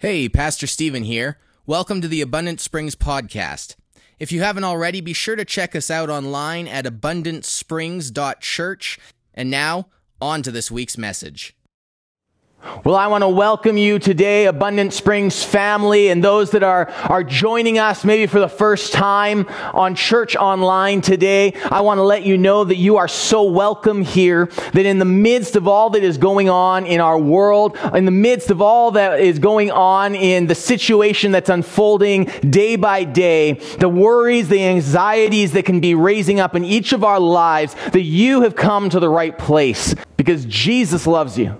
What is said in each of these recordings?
Hey, Pastor Stephen here. Welcome to the Abundant Springs podcast. If you haven't already, be sure to check us out online at abundantsprings.church. And now, on to this week's message. Well, I want to welcome you today, Abundant Springs family, and those that are, are joining us maybe for the first time on Church Online today. I want to let you know that you are so welcome here, that in the midst of all that is going on in our world, in the midst of all that is going on in the situation that's unfolding day by day, the worries, the anxieties that can be raising up in each of our lives, that you have come to the right place because Jesus loves you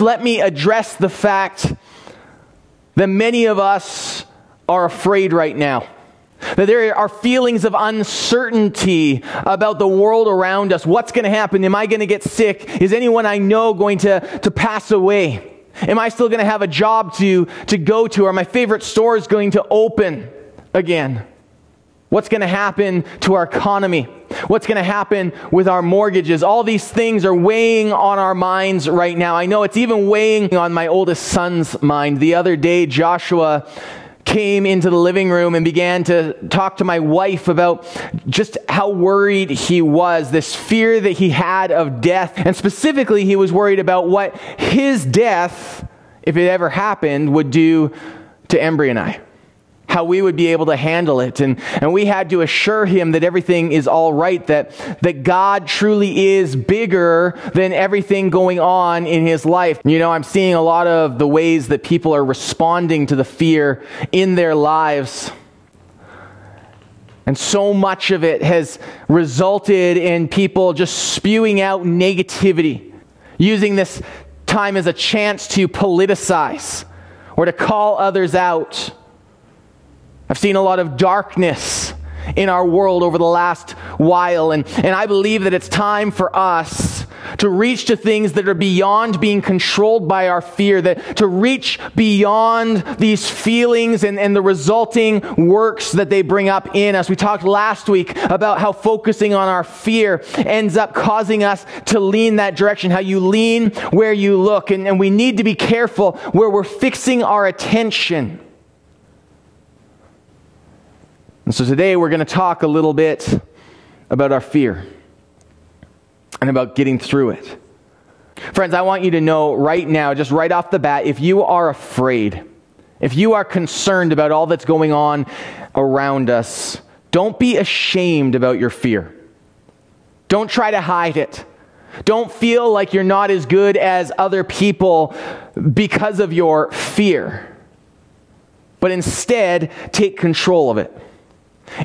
let me address the fact that many of us are afraid right now. That there are feelings of uncertainty about the world around us. What's going to happen? Am I going to get sick? Is anyone I know going to, to pass away? Am I still going to have a job to, to go to? Are my favorite stores going to open again? What's going to happen to our economy? What's going to happen with our mortgages? All these things are weighing on our minds right now. I know it's even weighing on my oldest son's mind. The other day, Joshua came into the living room and began to talk to my wife about just how worried he was, this fear that he had of death. And specifically, he was worried about what his death, if it ever happened, would do to Embry and I how we would be able to handle it. And, and we had to assure him that everything is all right, that, that God truly is bigger than everything going on in his life. You know, I'm seeing a lot of the ways that people are responding to the fear in their lives. And so much of it has resulted in people just spewing out negativity, using this time as a chance to politicize or to call others out. I've seen a lot of darkness in our world over the last while, and, and I believe that it's time for us to reach to things that are beyond being controlled by our fear, that to reach beyond these feelings and, and the resulting works that they bring up in us. We talked last week about how focusing on our fear ends up causing us to lean that direction, how you lean where you look, and, and we need to be careful where we're fixing our attention. And so today we're going to talk a little bit about our fear and about getting through it. Friends, I want you to know right now, just right off the bat, if you are afraid, if you are concerned about all that's going on around us, don't be ashamed about your fear. Don't try to hide it. Don't feel like you're not as good as other people because of your fear. But instead, take control of it.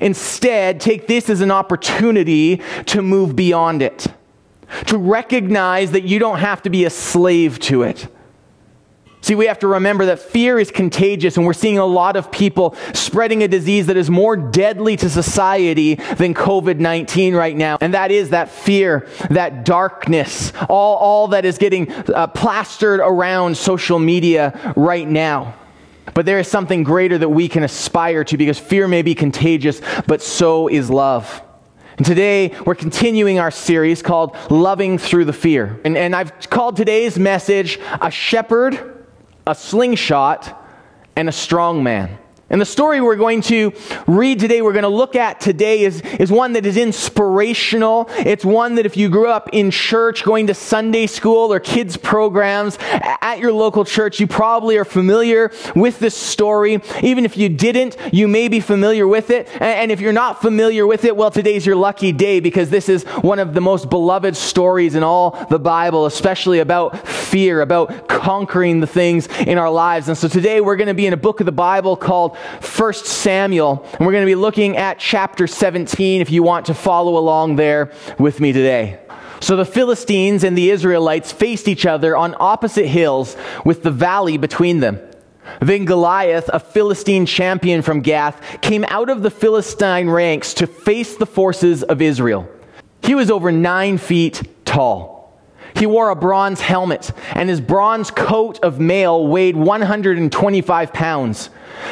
Instead, take this as an opportunity to move beyond it, to recognize that you don't have to be a slave to it. See, we have to remember that fear is contagious, and we're seeing a lot of people spreading a disease that is more deadly to society than COVID 19 right now. And that is that fear, that darkness, all, all that is getting uh, plastered around social media right now. But there is something greater that we can aspire to because fear may be contagious, but so is love. And today we're continuing our series called Loving Through the Fear. And, and I've called today's message A Shepherd, a Slingshot, and a Strong Man. And the story we're going to read today, we're going to look at today, is, is one that is inspirational. It's one that if you grew up in church, going to Sunday school or kids' programs at your local church, you probably are familiar with this story. Even if you didn't, you may be familiar with it. And if you're not familiar with it, well, today's your lucky day because this is one of the most beloved stories in all the Bible, especially about fear, about conquering the things in our lives. And so today we're going to be in a book of the Bible called 1 Samuel, and we're going to be looking at chapter 17 if you want to follow along there with me today. So the Philistines and the Israelites faced each other on opposite hills with the valley between them. Then Goliath, a Philistine champion from Gath, came out of the Philistine ranks to face the forces of Israel. He was over nine feet tall. He wore a bronze helmet, and his bronze coat of mail weighed 125 pounds.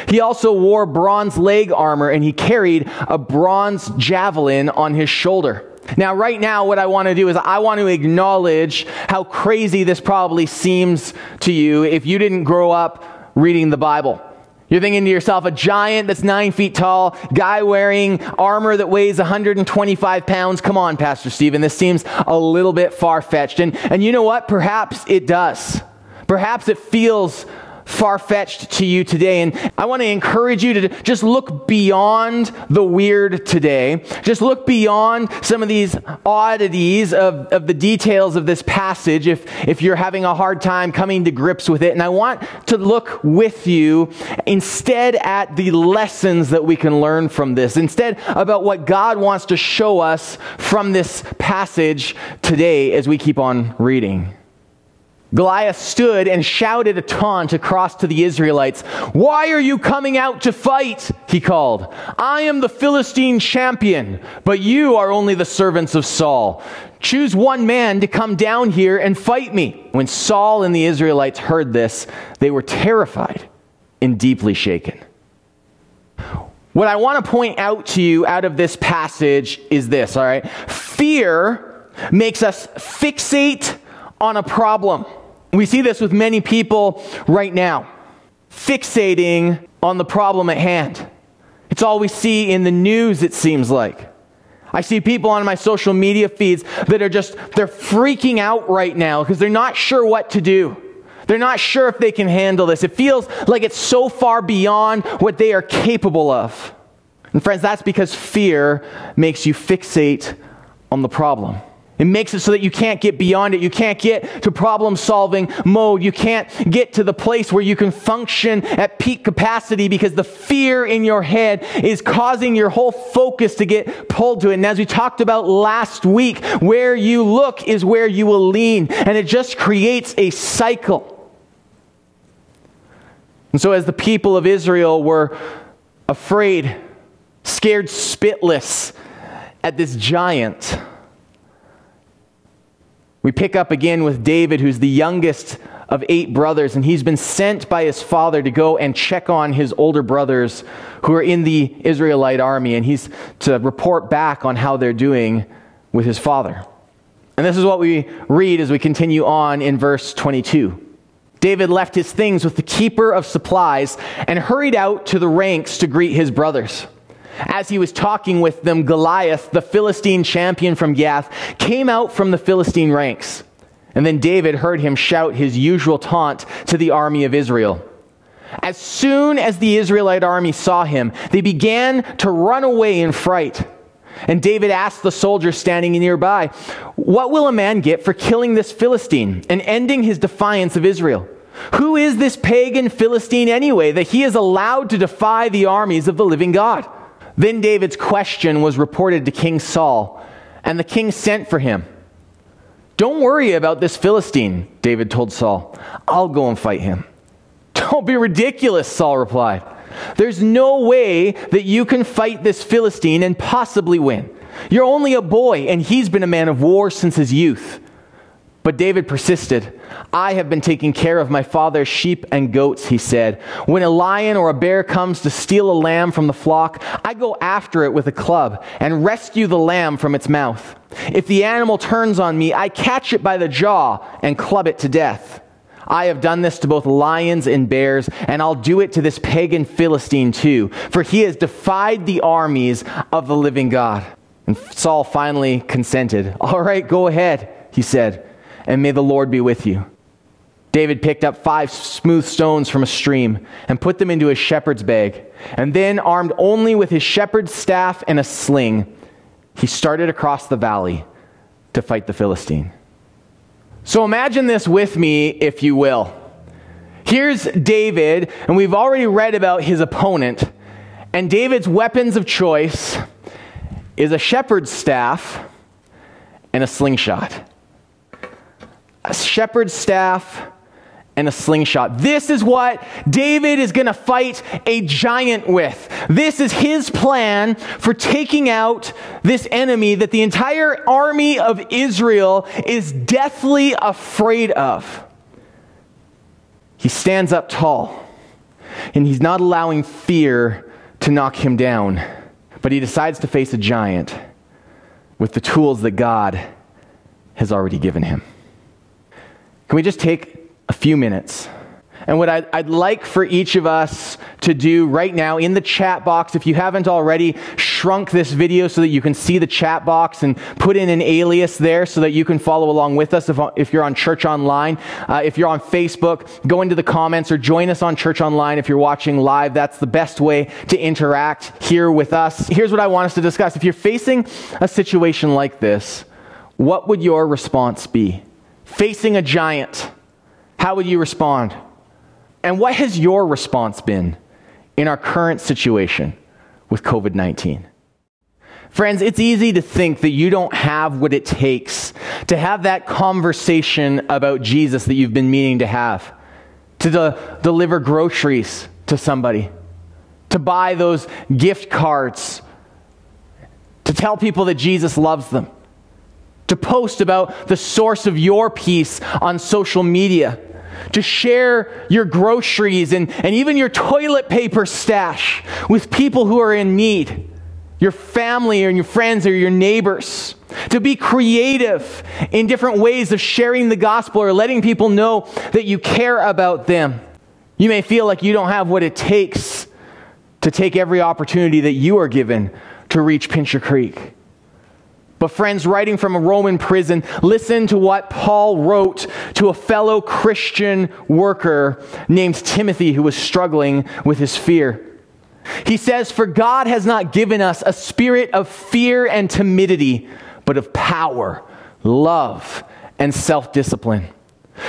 He also wore bronze leg armor, and he carried a bronze javelin on his shoulder. Now, right now, what I want to do is I want to acknowledge how crazy this probably seems to you if you didn't grow up reading the Bible. You're thinking to yourself, a giant that's nine feet tall, guy wearing armor that weighs 125 pounds. Come on, Pastor Stephen, this seems a little bit far fetched. And, and you know what? Perhaps it does. Perhaps it feels far fetched to you today. And I want to encourage you to just look beyond the weird today. Just look beyond some of these oddities of, of the details of this passage if, if you're having a hard time coming to grips with it. And I want to look with you instead at the lessons that we can learn from this, instead about what God wants to show us from this passage today as we keep on reading. Goliath stood and shouted a taunt across to the Israelites. Why are you coming out to fight? He called. I am the Philistine champion, but you are only the servants of Saul. Choose one man to come down here and fight me. When Saul and the Israelites heard this, they were terrified and deeply shaken. What I want to point out to you out of this passage is this, all right? Fear makes us fixate on a problem. We see this with many people right now, fixating on the problem at hand. It's all we see in the news, it seems like. I see people on my social media feeds that are just, they're freaking out right now because they're not sure what to do. They're not sure if they can handle this. It feels like it's so far beyond what they are capable of. And friends, that's because fear makes you fixate on the problem. It makes it so that you can't get beyond it. You can't get to problem solving mode. You can't get to the place where you can function at peak capacity because the fear in your head is causing your whole focus to get pulled to it. And as we talked about last week, where you look is where you will lean. And it just creates a cycle. And so as the people of Israel were afraid, scared spitless at this giant, we pick up again with David, who's the youngest of eight brothers, and he's been sent by his father to go and check on his older brothers who are in the Israelite army, and he's to report back on how they're doing with his father. And this is what we read as we continue on in verse 22. David left his things with the keeper of supplies and hurried out to the ranks to greet his brothers. As he was talking with them, Goliath, the Philistine champion from Gath, came out from the Philistine ranks. And then David heard him shout his usual taunt to the army of Israel. As soon as the Israelite army saw him, they began to run away in fright. And David asked the soldiers standing nearby, What will a man get for killing this Philistine and ending his defiance of Israel? Who is this pagan Philistine anyway, that he is allowed to defy the armies of the living God? Then David's question was reported to King Saul, and the king sent for him. Don't worry about this Philistine, David told Saul. I'll go and fight him. Don't be ridiculous, Saul replied. There's no way that you can fight this Philistine and possibly win. You're only a boy, and he's been a man of war since his youth. But David persisted. I have been taking care of my father's sheep and goats, he said. When a lion or a bear comes to steal a lamb from the flock, I go after it with a club and rescue the lamb from its mouth. If the animal turns on me, I catch it by the jaw and club it to death. I have done this to both lions and bears, and I'll do it to this pagan Philistine too, for he has defied the armies of the living God. And Saul finally consented. All right, go ahead, he said and may the Lord be with you. David picked up five smooth stones from a stream and put them into his shepherd's bag. And then, armed only with his shepherd's staff and a sling, he started across the valley to fight the Philistine. So imagine this with me, if you will. Here's David, and we've already read about his opponent. And David's weapons of choice is a shepherd's staff and a slingshot a shepherd's staff, and a slingshot. This is what David is going to fight a giant with. This is his plan for taking out this enemy that the entire army of Israel is deathly afraid of. He stands up tall, and he's not allowing fear to knock him down, but he decides to face a giant with the tools that God has already given him. Can we just take a few minutes And what I'd, I'd, like for each of us to do right now in the chat box, if you haven't already shrunk this video so that you can see the chat box and put in an alias there so that you can follow along with us if, if you're on Church Online. Uh, if you're on Facebook, go into the comments or join us on Church Online if you're watching live. That's the best way to interact here with us. Here's what I want us to discuss. If you're facing a situation like this, what would your response be? Facing a giant, how would you respond? And what has your response been in our current situation with COVID 19? Friends, it's easy to think that you don't have what it takes to have that conversation about Jesus that you've been meaning to have, to de- deliver groceries to somebody, to buy those gift cards, to tell people that Jesus loves them, to post about the source of your peace on social media to share your groceries and, and even your toilet paper stash with people who are in need, your family or your friends or your neighbors, to be creative in different ways of sharing the gospel or letting people know that you care about them. You may feel like you don't have what it takes to take every opportunity that you are given to reach Pincher Creek. But, friends, writing from a Roman prison, listen to what Paul wrote to a fellow Christian worker named Timothy who was struggling with his fear. He says, For God has not given us a spirit of fear and timidity, but of power, love, and self discipline.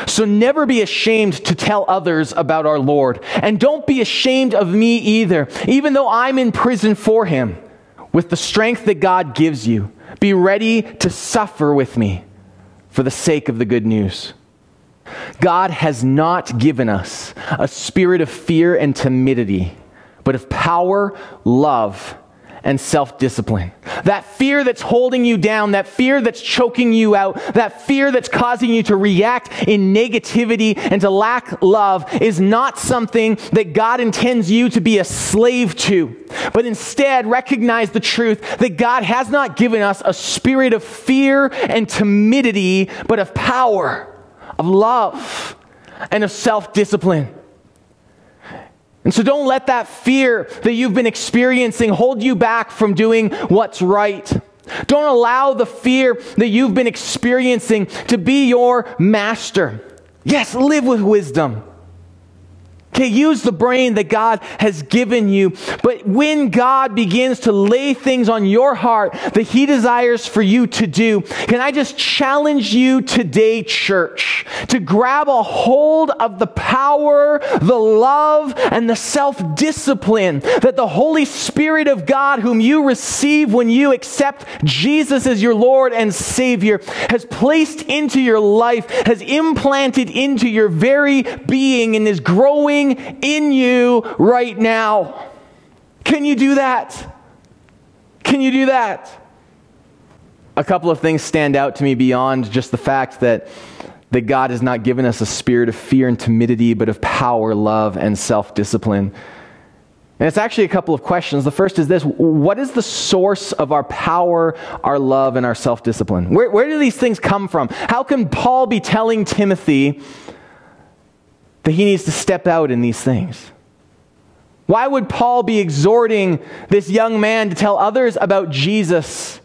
So never be ashamed to tell others about our Lord. And don't be ashamed of me either, even though I'm in prison for him, with the strength that God gives you. Be ready to suffer with me for the sake of the good news. God has not given us a spirit of fear and timidity, but of power, love, and self discipline. That fear that's holding you down, that fear that's choking you out, that fear that's causing you to react in negativity and to lack love is not something that God intends you to be a slave to, but instead recognize the truth that God has not given us a spirit of fear and timidity, but of power, of love, and of self discipline. And so don't let that fear that you've been experiencing hold you back from doing what's right. Don't allow the fear that you've been experiencing to be your master. Yes, live with wisdom. Okay, use the brain that God has given you. But when God begins to lay things on your heart that He desires for you to do, can I just challenge you today, church, to grab a hold of the power, the love, and the self discipline that the Holy Spirit of God, whom you receive when you accept Jesus as your Lord and Savior, has placed into your life, has implanted into your very being, and is growing in you right now. Can you do that? Can you do that? A couple of things stand out to me beyond just the fact that, that God has not given us a spirit of fear and timidity, but of power, love, and self discipline. And it's actually a couple of questions. The first is this What is the source of our power, our love, and our self discipline? Where, where do these things come from? How can Paul be telling Timothy that he needs to step out in these things. Why would Paul be exhorting this young man to tell others about Jesus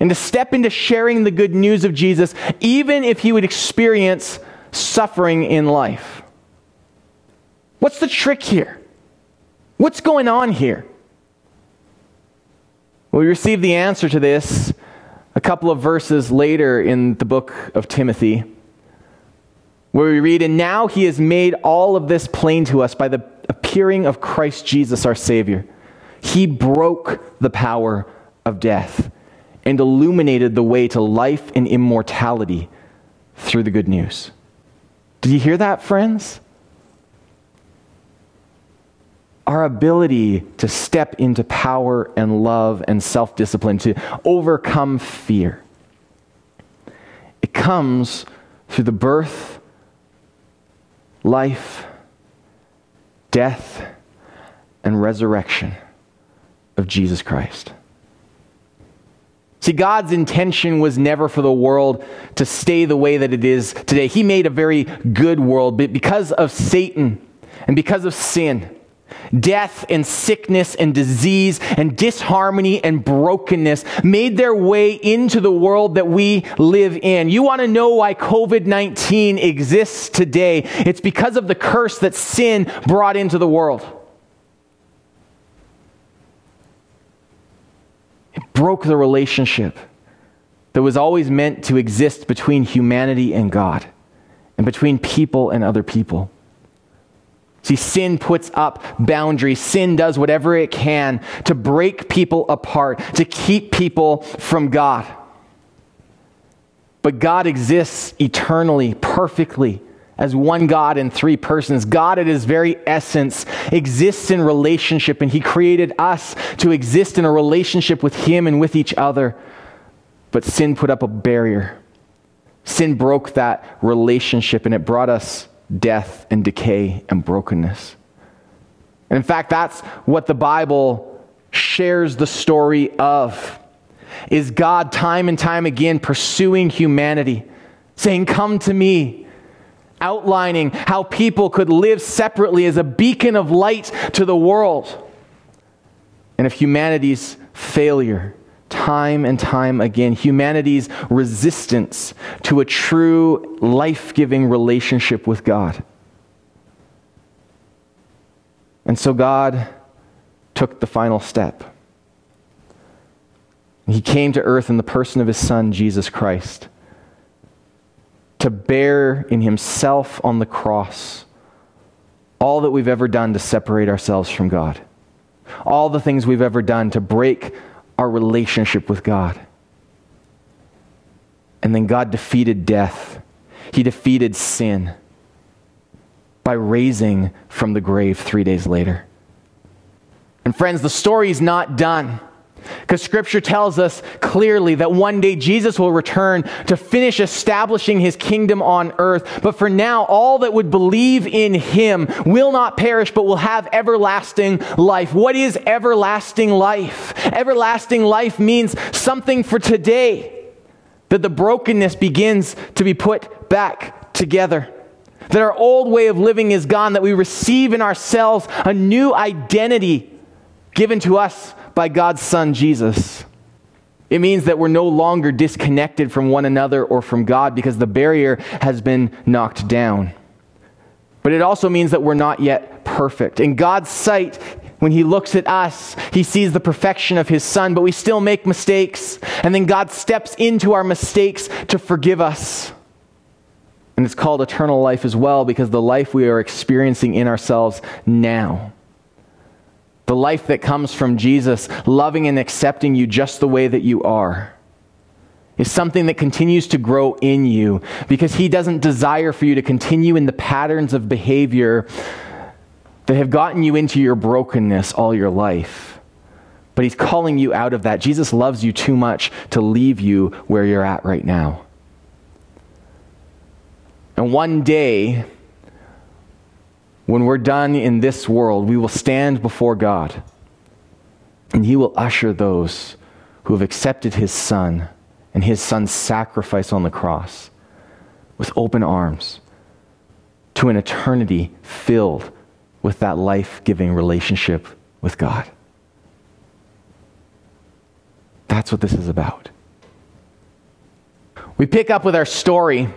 and to step into sharing the good news of Jesus, even if he would experience suffering in life? What's the trick here? What's going on here? Well, we receive the answer to this a couple of verses later in the book of Timothy where we read, And now he has made all of this plain to us by the appearing of Christ Jesus our Savior. He broke the power of death and illuminated the way to life and immortality through the good news. Did you hear that, friends? Our ability to step into power and love and self discipline, to overcome fear, it comes through the birth life, death, and resurrection of Jesus Christ. See, God's intention was never for the world to stay the way that it is today. He made a very good world, but because of Satan and because of sin, death and sickness and disease and disharmony and brokenness made their way into the world that we live in. You want to know why COVID 19 exists today? It's because of the curse that sin brought into the world. It broke the relationship that was always meant to exist between humanity and God and between people and other people. See, sin puts up boundaries. Sin does whatever it can to break people apart, to keep people from God. But God exists eternally, perfectly, as one God in three persons. God, at his very essence, exists in relationship, and he created us to exist in a relationship with him and with each other. But sin put up a barrier. Sin broke that relationship, and it brought us death and decay and brokenness. And in fact, that's what the Bible shares the story of. Is God time and time again pursuing humanity, saying, Come to me, outlining how people could live separately as a beacon of light to the world. And of humanity's failure, time and time again, humanity's resistance to a true life giving relationship with God. And so God took the final step. He came to earth in the person of his Son, Jesus Christ, to bear in himself on the cross all that we've ever done to separate ourselves from God, all the things we've ever done to break our relationship with God. And then God defeated death, He defeated sin by raising from the grave three days later. And friends, the story's not done. Because scripture tells us clearly that one day Jesus will return to finish establishing his kingdom on earth. But for now, all that would believe in him will not perish, but will have everlasting life. What is everlasting life? Everlasting life means something for today. That the brokenness begins to be put back together. That our old way of living is gone. That we receive in ourselves a new identity given to us by God's Son, Jesus. It means that we're no longer disconnected from one another or from God because the barrier has been knocked down. But it also means that we're not yet perfect. In God's sight, when He looks at us, He sees the perfection of His Son, but we still make mistakes. And then God steps into our mistakes to forgive us. And it's called eternal life as well because the life we are experiencing in ourselves now the life that comes from Jesus, loving and accepting you just the way that you are, is something that continues to grow in you because He doesn't desire for you to continue in the patterns of behavior that have gotten you into your brokenness all your life. But He's calling you out of that. Jesus loves you too much to leave you where you're at right now. And one day, when we're done in this world, we will stand before God and He will usher those who have accepted His Son and His Son's sacrifice on the cross with open arms to an eternity filled with that life giving relationship with God. That's what this is about. We pick up with our story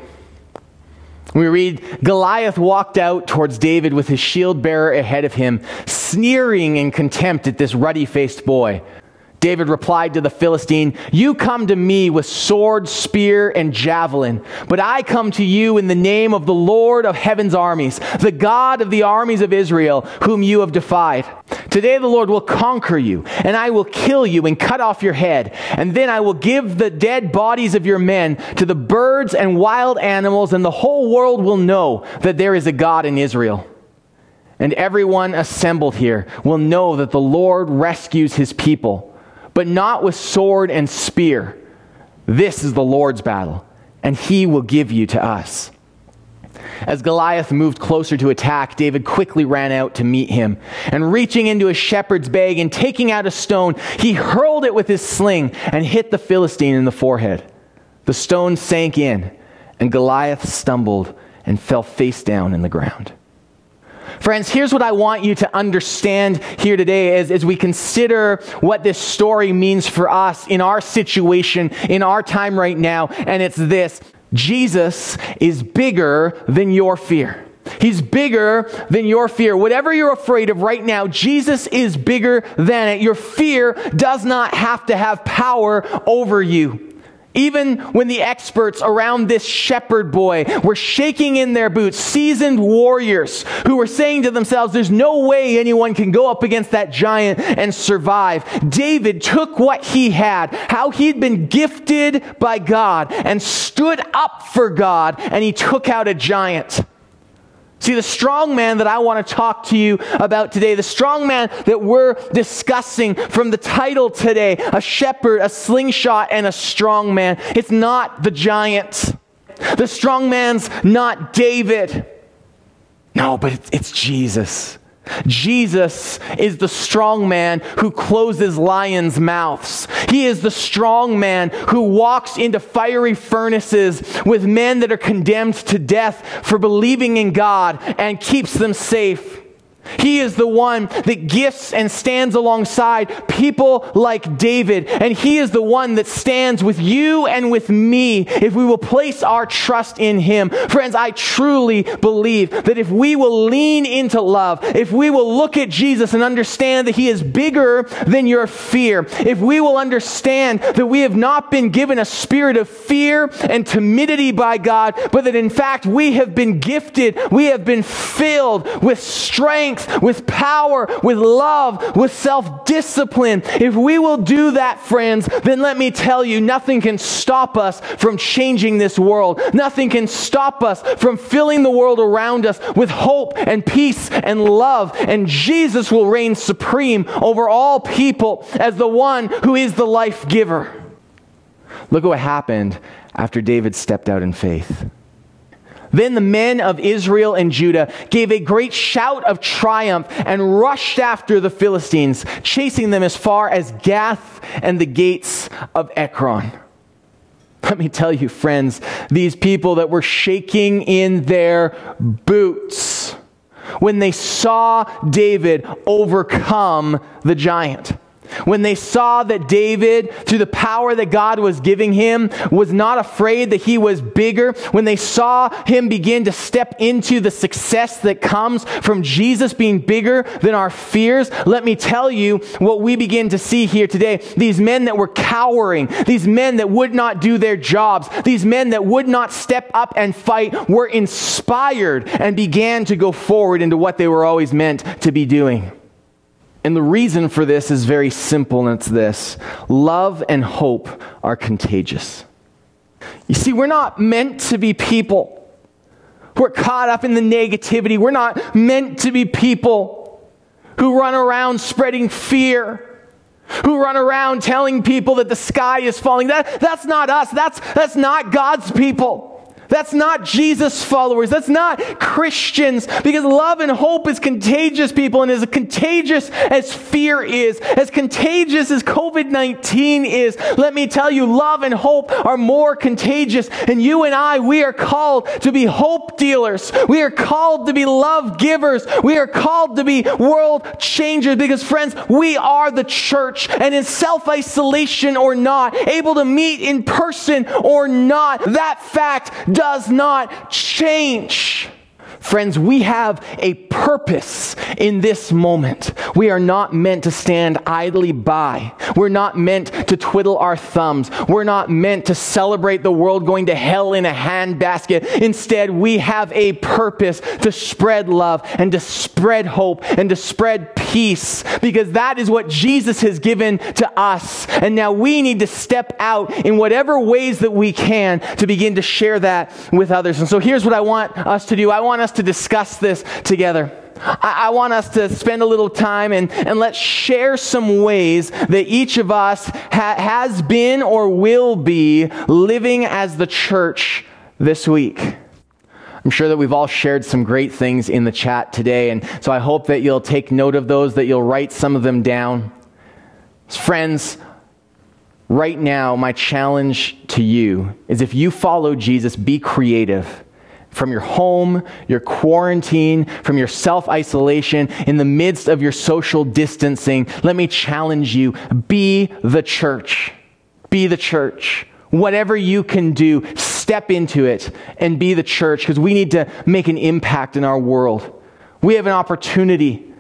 we read Goliath walked out towards David with his shield bearer ahead of him, sneering in contempt at this ruddy faced boy. David replied to the Philistine, You come to me with sword, spear, and javelin, but I come to you in the name of the Lord of heaven's armies, the God of the armies of Israel, whom you have defied. Today the Lord will conquer you, and I will kill you and cut off your head, and then I will give the dead bodies of your men to the birds and wild animals, and the whole world will know that there is a God in Israel. And everyone assembled here will know that the Lord rescues his people but not with sword and spear. This is the Lord's battle, and he will give you to us. As Goliath moved closer to attack, David quickly ran out to meet him. And reaching into his shepherd's bag and taking out a stone, he hurled it with his sling and hit the Philistine in the forehead. The stone sank in, and Goliath stumbled and fell face down in the ground. Friends, here's what I want you to understand here today as, as we consider what this story means for us in our situation, in our time right now. And it's this Jesus is bigger than your fear. He's bigger than your fear. Whatever you're afraid of right now, Jesus is bigger than it. Your fear does not have to have power over you. Even when the experts around this shepherd boy were shaking in their boots, seasoned warriors who were saying to themselves, there's no way anyone can go up against that giant and survive. David took what he had, how he'd been gifted by God, and stood up for God, and he took out a giant. See, the strong man that I want to talk to you about today, the strong man that we're discussing from the title today, a shepherd, a slingshot, and a strong man, it's not the giant. The strong man's not David. No, but it's, it's Jesus. Jesus is the strong man who closes lions' mouths. He is the strong man who walks into fiery furnaces with men that are condemned to death for believing in God and keeps them safe. He is the one that gifts and stands alongside people like David. And he is the one that stands with you and with me if we will place our trust in him. Friends, I truly believe that if we will lean into love, if we will look at Jesus and understand that he is bigger than your fear, if we will understand that we have not been given a spirit of fear and timidity by God, but that in fact we have been gifted, we have been filled with strength strength, with power, with love, with self discipline. If we will do that, friends, then let me tell you, nothing can stop us from changing this world. Nothing can stop us from filling the world around us with hope and peace and love. And Jesus will reign supreme over all people as the one who is the life giver. Look at what happened after David stepped out in faith. Then the men of Israel and Judah gave a great shout of triumph and rushed after the Philistines, chasing them as far as Gath and the gates of Ekron. Let me tell you, friends, these people that were shaking in their boots when they saw David overcome the giant. When they saw that David, through the power that God was giving him, was not afraid that he was bigger, when they saw him begin to step into the success that comes from Jesus being bigger than our fears, let me tell you what we begin to see here today. These men that were cowering, these men that would not do their jobs, these men that would not step up and fight were inspired and began to go forward into what they were always meant to be doing. And the reason for this is very simple, and it's this love and hope are contagious. You see, we're not meant to be people who are caught up in the negativity. We're not meant to be people who run around spreading fear, who run around telling people that the sky is falling. That, that's not us. That's, that's not God's people. That's not Jesus followers. That's not Christians because love and hope is contagious, people, and as contagious as fear is, as contagious as COVID 19 is, let me tell you, love and hope are more contagious. And you and I, we are called to be hope dealers. We are called to be love givers. We are called to be world changers because, friends, we are the church. And in self isolation or not, able to meet in person or not, that fact does not change. Friends, we have a purpose in this moment. We are not meant to stand idly by. We're not meant to twiddle our thumbs. We're not meant to celebrate the world going to hell in a handbasket. Instead, we have a purpose to spread love and to spread hope and to spread peace because that is what Jesus has given to us. And now we need to step out in whatever ways that we can to begin to share that with others. And so here's what I want us to do. I want us to discuss this together. I, I, want us to spend a little time and, and let's share some ways that each of us ha- has been or will be living as the church this week. I'm sure that we've all shared some great things in the chat today, and so I hope that you'll take note of those, that you'll write some of them down. Friends, right now, my challenge to you is if you follow Jesus, be creative. From your home, your quarantine, from your self isolation, in the midst of your social distancing, let me challenge you be the church. Be the church. Whatever you can do, step into it and be the church because we need to make an impact in our world. We have an opportunity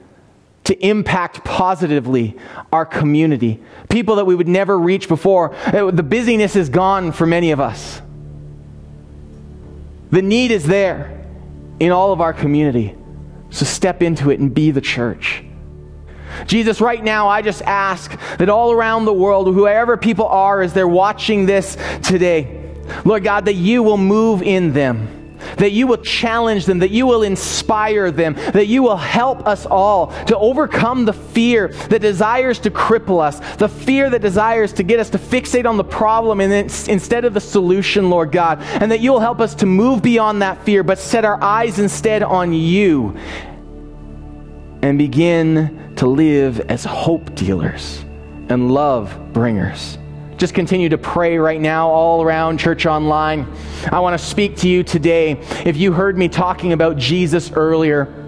to impact positively our community. People that we would never reach before. Uh, the busyness is gone for many of us. The need is there in all of our community. So step into it and be the church. Jesus, right now, I just ask that all around the world, whoever people are as they're watching this today, Lord God, that you will move in them that you will challenge them, that you will inspire them, that you will help us all to overcome the fear that desires to cripple us, the fear that desires to get us to fixate on the problem instead of the solution, Lord God, and that you will help us to move beyond that fear, but set our eyes instead on you and begin to live as hope dealers and love bringers just continue to pray right now all around Church Online. I want to speak to you today. If you heard me talking about Jesus earlier,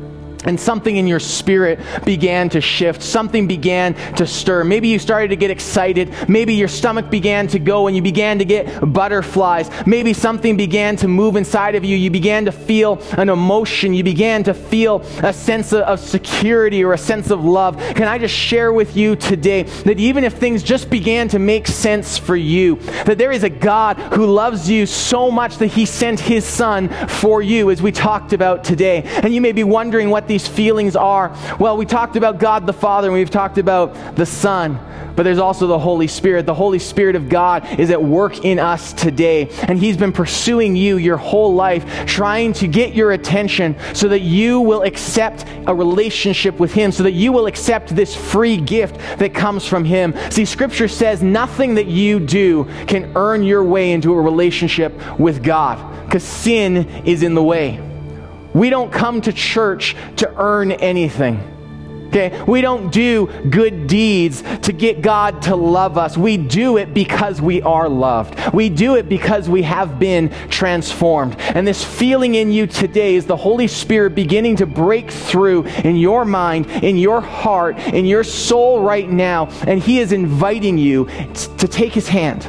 and something in your spirit began to shift. Something began to stir. Maybe you started to get excited. Maybe your stomach began to go and you began to get butterflies. Maybe something began to move inside of you. You began to feel an emotion. You began to feel a sense of security or a sense of love. Can I just share with you today that even if things just began to make sense for you, that there is a God who loves you so much that he sent his son for you, as we talked about today. And you may be wondering what these these feelings are? Well, we talked about God the Father and we've talked about the Son, but there's also the Holy Spirit. The Holy Spirit of God is at work in us today, and He's been pursuing you your whole life, trying to get your attention so that you will accept a relationship with Him, so that you will accept this free gift that comes from Him. See, Scripture says nothing that you do can earn your way into a relationship with God because sin is in the way. We don't come to church to earn anything. Okay? We don't do good deeds to get God to love us. We do it because we are loved. We do it because we have been transformed. And this feeling in you today is the Holy Spirit beginning to break through in your mind, in your heart, in your soul right now. And He is inviting you to take His hand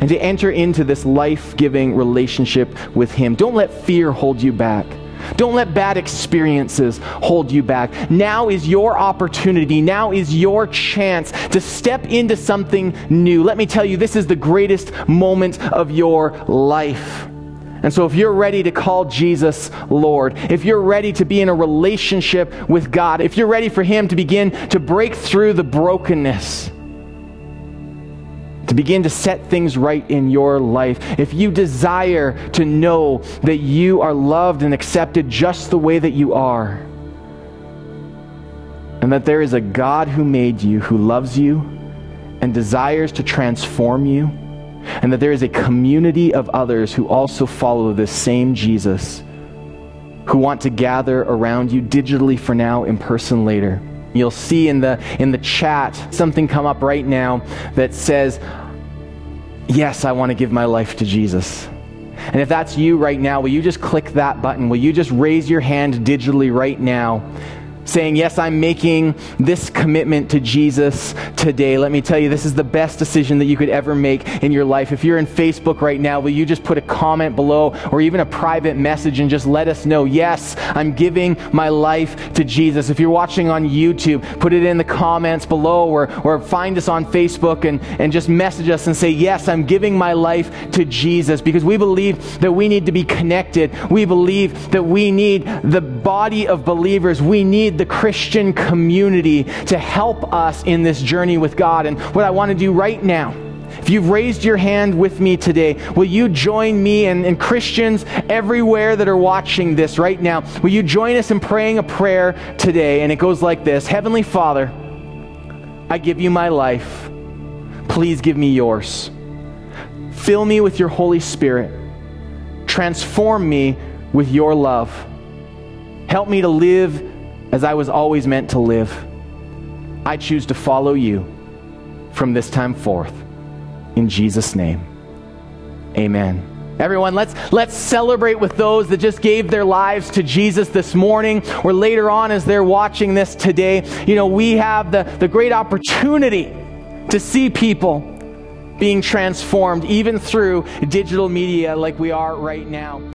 and to enter into this life giving relationship with Him. Don't let fear hold you back. Don't let bad experiences hold you back. Now is your opportunity. Now is your chance to step into something new. Let me tell you, this is the greatest moment of your life. And so, if you're ready to call Jesus Lord, if you're ready to be in a relationship with God, if you're ready for Him to begin to break through the brokenness, to begin to set things right in your life, if you desire to know that you are loved and accepted just the way that you are, and that there is a God who made you, who loves you, and desires to transform you, and that there is a community of others who also follow this same Jesus, who want to gather around you digitally for now, in person later. You'll see in the in the chat something come up right now that says yes, I want to give my life to Jesus. And if that's you right now, will you just click that button? Will you just raise your hand digitally right now saying, Yes, I'm making this commitment to Jesus today. Let me tell you, this is the best decision that you could ever make in your life. If you're in Facebook right now, will you just put a comment below or even a private message and just let us know, Yes, I'm giving my life to Jesus. If you're watching on YouTube, put it in the comments below or, or find us on Facebook and, and just message us and say, Yes, I'm giving my life to Jesus because we believe that we need to be connected. We believe that we need the body of believers. We need need the Christian community to help us in this journey with God. And what I want to do right now, if you've raised your hand with me today, will you join me and, and, Christians everywhere that are watching this right now? Will you join us in praying a prayer today? And it goes like this Heavenly Father, I give you my life. Please give me yours. Fill me with your Holy Spirit. Transform me with your love. Help me to live as I was always meant to live. I choose to follow you from this time forth. In Jesus' name, amen. Everyone, let's, let's celebrate with those that just gave their lives to Jesus this morning or later on as they're watching this today. You know, we have the, the great opportunity to see people being transformed even through digital media like we are right now.